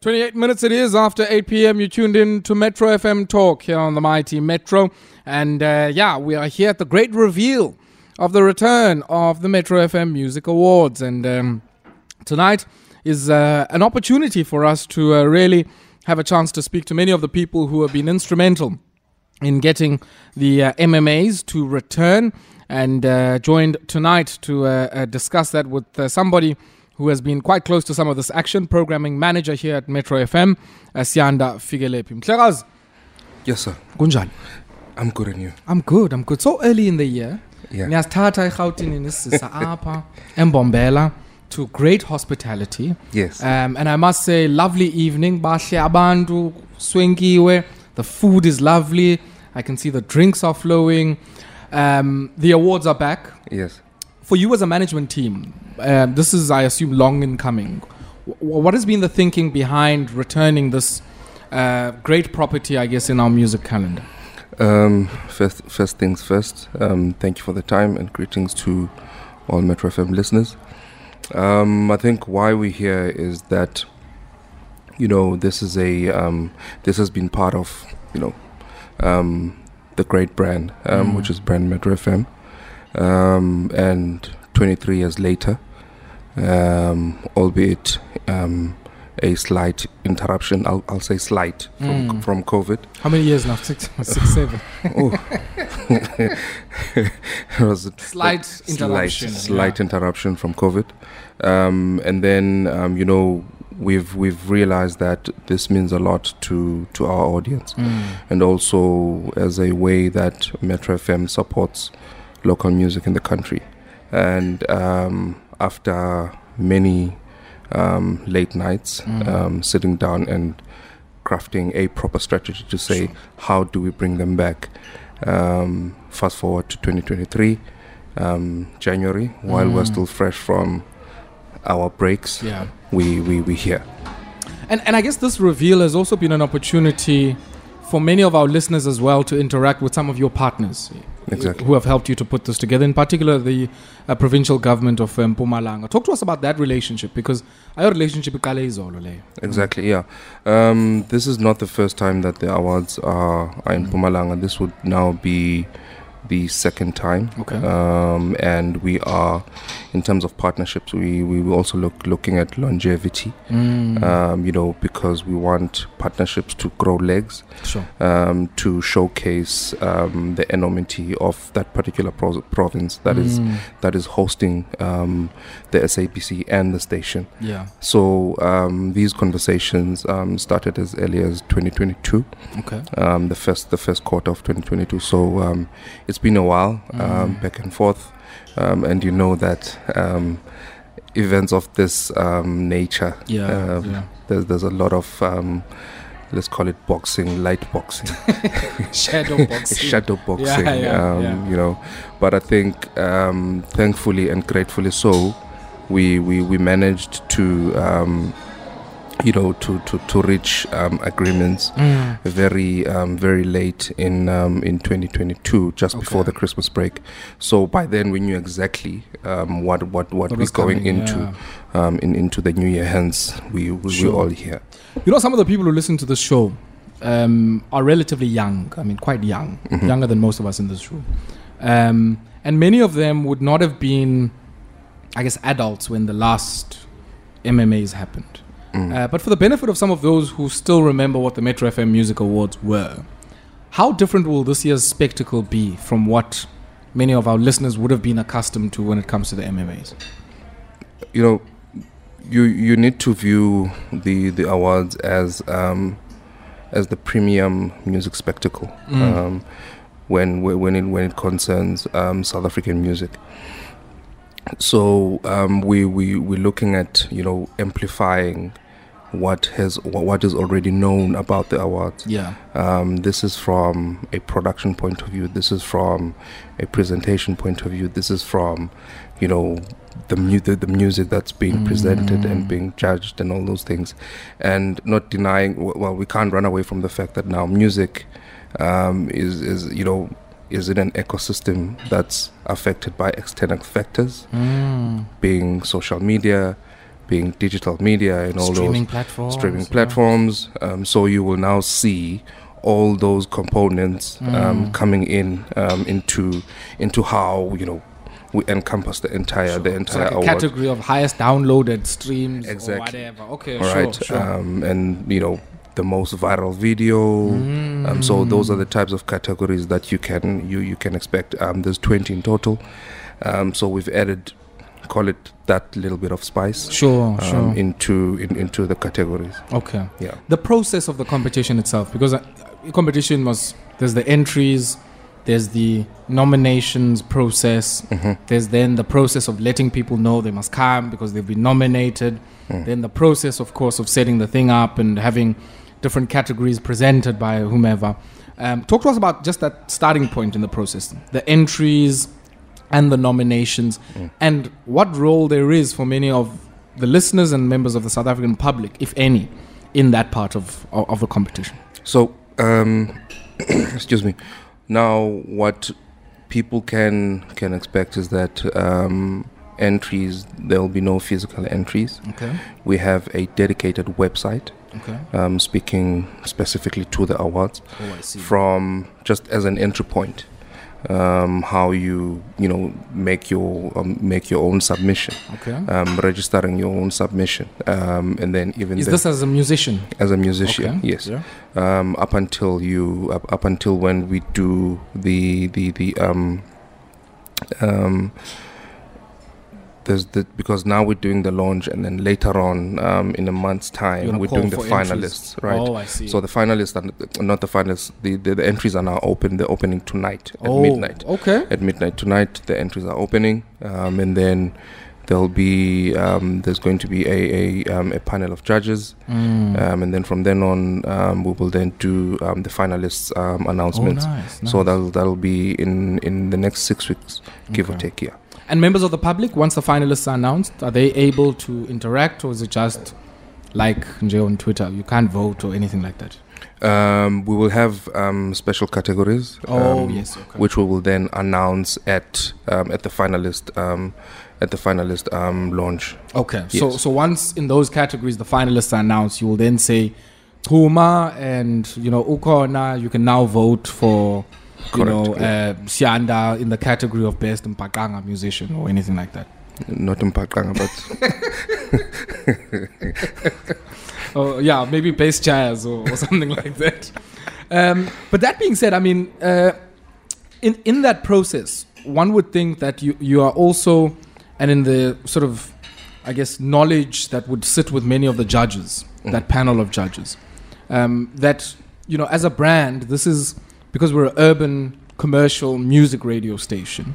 28 minutes it is after 8 p.m. You tuned in to Metro FM Talk here on the mighty Metro. And uh, yeah, we are here at the great reveal of the return of the Metro FM Music Awards. And um, tonight is uh, an opportunity for us to uh, really have a chance to speak to many of the people who have been instrumental in getting the uh, MMAs to return. And uh, joined tonight to uh, discuss that with somebody who has been quite close to some of this action, programming manager here at Metro FM, uh, Siyanda Fikelephi. Mhlekazi, Yes, sir. kunjani? I'm good on you. I'm good, I'm good. So early in the year, Yeah. niyasithatha eRhawutini nisisa apha embombela to great hospitality. Yes. Um, and I must say, lovely evening. Bahle abantu, swenkiwe. The food is lovely. I can see the drinks are flowing. Um, the awards are back. yes. For you as a management team, um, this is, I assume, long in coming. W- what has been the thinking behind returning this uh, great property, I guess, in our music calendar? Um, first, first things first. Um, thank you for the time and greetings to all Metro FM listeners. Um, I think why we're here is that, you know, this is a um, this has been part of, you know, um, the great brand, um, Mm. which is brand Metro FM, um, and 23 years later, um, albeit um, a slight interruption. I'll, I'll say slight from, Mm. from COVID. How many years now? Six, six seven. Oh, was Slight interruption. Slight, slight interruption from COVID, um, and then um, you know we've we've realized that this means a lot to to our audience, Mm. and also as a way that Metro FM supports local music in the country, and um, after many um, late nights, Mm. um, sitting down and crafting a proper strategy to say Sure. how do we bring them back. Um, fast forward to 2023, um, January, while we're Mm. still fresh from our breaks, Yeah. we we we here. And, and I guess this reveal has also been an opportunity for many of our listeners as well to interact with some of your partners Exactly. who have helped you to put this together, in particular the uh, provincial government of um, Mpumalanga. Talk to us about that relationship because our relationship with Kale Izolo leyo. Exactly, yeah. Um, this is not the first time that the awards are, are in. Mpumalanga. This would now be the second time. Okay. Um, and we are, in terms of partnerships, we, we will also look looking at longevity, Mm. um, you know, because we want partnerships to grow legs, sure. um, to showcase um, the enormity of that particular pro- province that is Mm. that is hosting um, the SABC and the station. Yeah. So um, these conversations um, started as early as 2022, Okay. um, the first the first quarter of 2022. So um, it's been a while, um, Mm. back and forth, um, and you know that um, events of this um, nature, Yeah. um, yeah. there's there's a lot of um, let's call it boxing, light boxing, Shadow boxing. shadow boxing, yeah, um, yeah. you know. But I think, um, thankfully and gratefully so, we we, we managed to, um, you know, to to to reach um, agreements Mm. very um, very late in um, in 2022, just before the Christmas break. So by then we knew exactly um, what what what, we're was going coming, into yeah. um, in into the new year. Hence, we we Sure. we're all here. You know, some of the people who listen to this show um, are relatively young. I mean, quite young, Mhm. younger than most of us in this room. Um, and many of them would not have been, I guess, adults when the last MMAs happened. Mm. Uh, but for the benefit of some of those who still remember what the Metro FM Music Awards were, how different will this year's spectacle be from what many of our listeners would have been accustomed to when it comes to the MMAs? you know, you you need to view the the awards as um, as the premium music spectacle Mm. um, when when it when it concerns um, South African music. So um, we we we're looking at you know amplifying what has what is already known about the awards. Yeah. Um, this is from a production point of view. This is from a presentation point of view. This is from, you know, the mu- the, the music that's being presented Mm. and being judged and all those things, and not denying. Well, we can't run away from the fact that now music um, is is you know is it an ecosystem that's affected by external factors Mm. being social media, being digital media and all streaming those platforms. streaming yeah. platforms. Um, so you will now see all those components um, Mm. coming in um, into into how you know we encompass the entire Sure. the It's entire like category of highest downloaded streams Exactly. or whatever. Okay, All sure, right, sure. Um, and you know the most viral video. Um, so those are the types of categories that you can you you can expect. Um, there's 20 in total. Um, so we've added, call it that little bit of spice Sure, um, sure. into in, into the categories. okay. Yeah. The process of the competition itself, because uh, competition was there's the entries, there's the nominations process, hmm there's then the process of letting people know they must come because they've been nominated. Mm. Then the process, of course, of setting the thing up and having different categories presented by whomever. Um, talk to us about just that starting point in the process, the entries and the nominations, Mm. and what role there is for many of the listeners and members of the South African public, if any, in that part of, of, of the competition. So, um, excuse me. Now, what people can can expect is that um, entries there will be no physical entries. Okay. We have a dedicated website Okay. um, speaking specifically to the awards Oh, from just as an entry point. Um, how you you know make your um, make your own submission, Okay. um, registering your own submission, um, and then even Is the- this as a musician? as a musician, Okay. yes Yeah. um, up until you up, up until when we do the the the um um there's the because now we're doing the launch and then later on um, in a month's time we're doing the for entries. finalists right Oh, I see. so the finalists are not the finalists the, the the entries are now open they're opening tonight at oh, midnight Okay. at midnight tonight the entries are opening um, and then there'll be um, there's going to be a a, um, a panel of judges Mm. um, and then from then on um, we will then do um, the finalists um, announcements Oh, nice, so that'll that'll be in in the next six weeks give or take yeah And members of the public, once the finalists are announced, are they able to interact, or is it just like Nje on Twitter? You can't vote or anything like that. um, we will have um, special categories Oh um, yes, okay. which we will then announce at um, at the finalist um, at the finalist um, launch okay. So yes. so once in those categories the finalists are announced, you will then say Puma and you know Ukona. You can now vote for. You Correct, know, uh, Siyanda in the category of best Mpakanga musician or anything like that. not in Pakanga, but Oh yeah, maybe bass jazz or, or something like that. Um, but that being said, I mean, uh, in in that process, one would think that you you are also, and in the sort of, I guess, knowledge that would sit with many of the judges, Mm. that panel of judges, um, that you know, as a brand, this is because we're an urban commercial music radio station.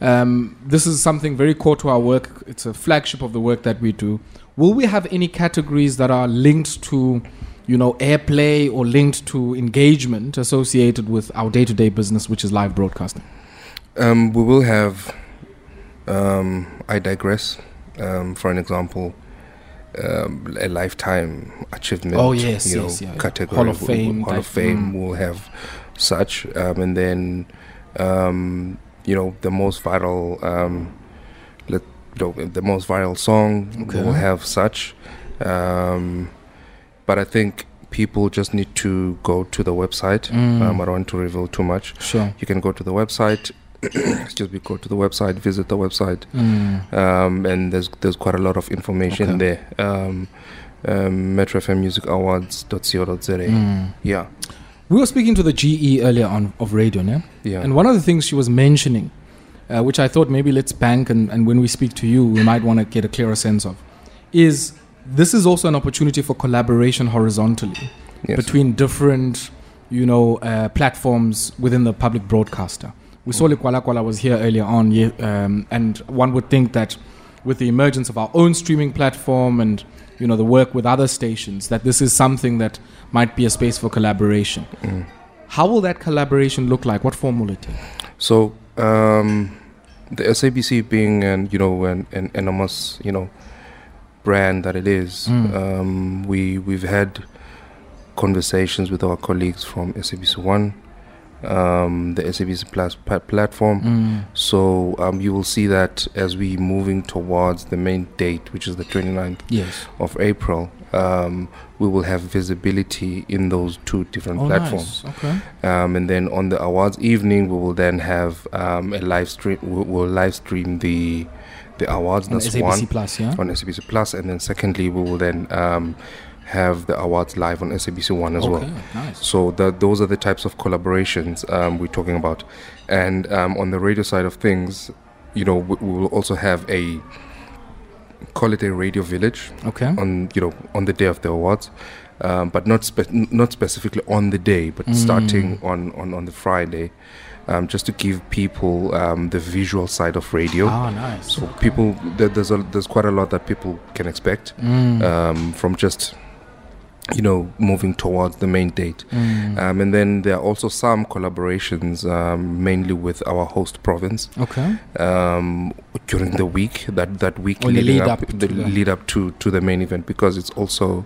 Um, this is something very core to our work. It's a flagship of the work that we do. Will we have any categories that are linked to, you know, airplay or linked to engagement associated with our day-to-day business, which is live broadcasting? um, we will have um, I digress um, for an example um, a lifetime achievement Oh, yes, you yes, know, yeah, category Hall of Fame Hall of Fame mm. will have such um, and then um, you know the most viral um, let you know, the most viral song Okay. will have such um, but I think people just need to go to the website Mm. um, I don't want to reveal too much Sure. you can go to the website excuse me go to the website visit the website Mm. um, and there's there's quite a lot of information Okay. there um, um, Metro FM Music Awards.co.za Mm. yeah We were speaking to the GE earlier on of radio, yeah? yeah And one of the things she was mentioning, uh, which I thought maybe let's bank and, and when we speak to you, we might want to get a clearer sense of, is this is also an opportunity for collaboration horizontally yes. between different, you know, uh, platforms within the public broadcaster. We saw Ligwalagwala was here earlier on, um, and one would think that with the emergence of our own streaming platform and you know the work with other stations, that this is something that might be a space for collaboration. Mm. How will that collaboration look like? What form will it take? so um, the SABC being an you know an, an enormous you know brand that it is Mm. um, we we've had conversations with our colleagues from SABC One um, the SABC Plus platform. Mm. So um, you will see that as we moving towards the main date, which is the 29th Yes. of April, um, we will have visibility in those two different Oh, platforms. nice. Okay. Um, and then on the awards evening, we will then have um, a live stream. We'll, we'll live stream the the awards. On That's SABC one Plus, yeah. on SABC Plus, and then secondly, we will then um, have the awards live on SABC One as okay. well. Nice. So the, those are the types of collaborations um, we're talking about. And um, on the radio side of things, you know, we, we will also have a call it a radio village Okay. on you know on the day of the awards, um, but not spe- not specifically on the day, but Mm. starting on, on on the Friday, um, just to give people um, the visual side of radio. Ah, nice. So people, there, there's a, there's quite a lot that people can expect Mm. um, from just you know moving towards the main date. Mm. Um, and then there are also some collaborations, um, mainly with our host province, okay. um, during the week. That that week Or leading lead up, up to the the- lead up to, to the main event because it's also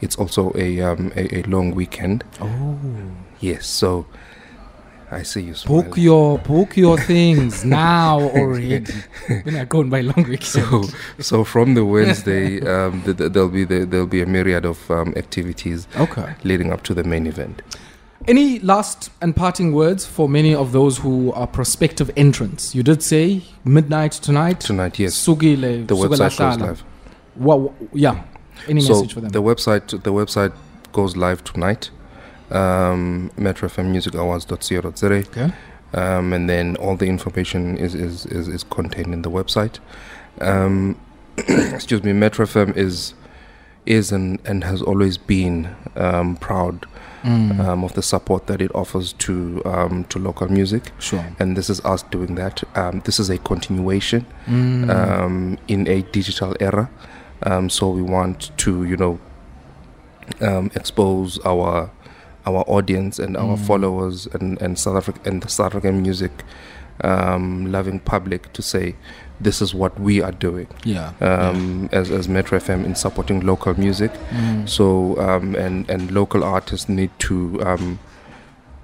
it's also a um, a, a long weekend. Oh. Yes, so I see you Book your book your things now already. We're not going by long weekend. So, so from the Wednesday, um, th- th- there'll be the, there'll be a myriad of um, activities okay. leading up to the main event. Any last and parting words for many of those who are prospective entrants? You did say midnight tonight. Tonight, yes, Sugile, the website goes live. What, yeah. Any so message for them? the website the website goes live tonight. Um, MetroFMMusicAwards.co.za. okay. um, and then all the information is, is, is, is contained in the website. Um, excuse me, Metro FM is is and, and has always been um, proud Mm. um, of the support that it offers to um, to local music, sure. and this is us doing that. Um, this is a continuation Mm. um, in a digital era, um, so we want to you know um, expose our our audience and our Mm. followers and and South Africa and the South African music um, loving public to say this is what we are doing yeah. um, as as Metro FM in supporting local music. Mm. So um, and and local artists need to um,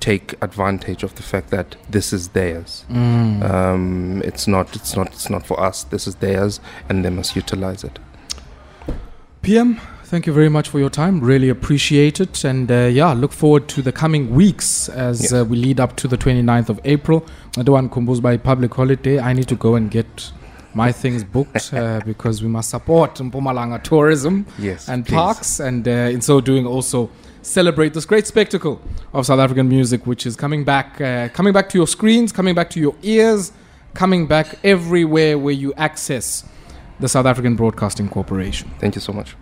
take advantage of the fact that this is theirs. Mm. Um, it's not it's not it's not for us. This is theirs, and they must utilize it. PM, thank you very much for your time. Really appreciate it. And uh, yeah, look forward to the coming weeks as Yes. uh, we lead up to the 29th of April. I don't want Kumbus by public holiday. I need to go and get my things booked uh, because we must support Mpumalanga tourism Yes, and please. parks. And uh, in so doing, also celebrate this great spectacle of South African music, which is coming back, uh, coming back to your screens, coming back to your ears, coming back everywhere where you access the South African Broadcasting Corporation. Thank you so much.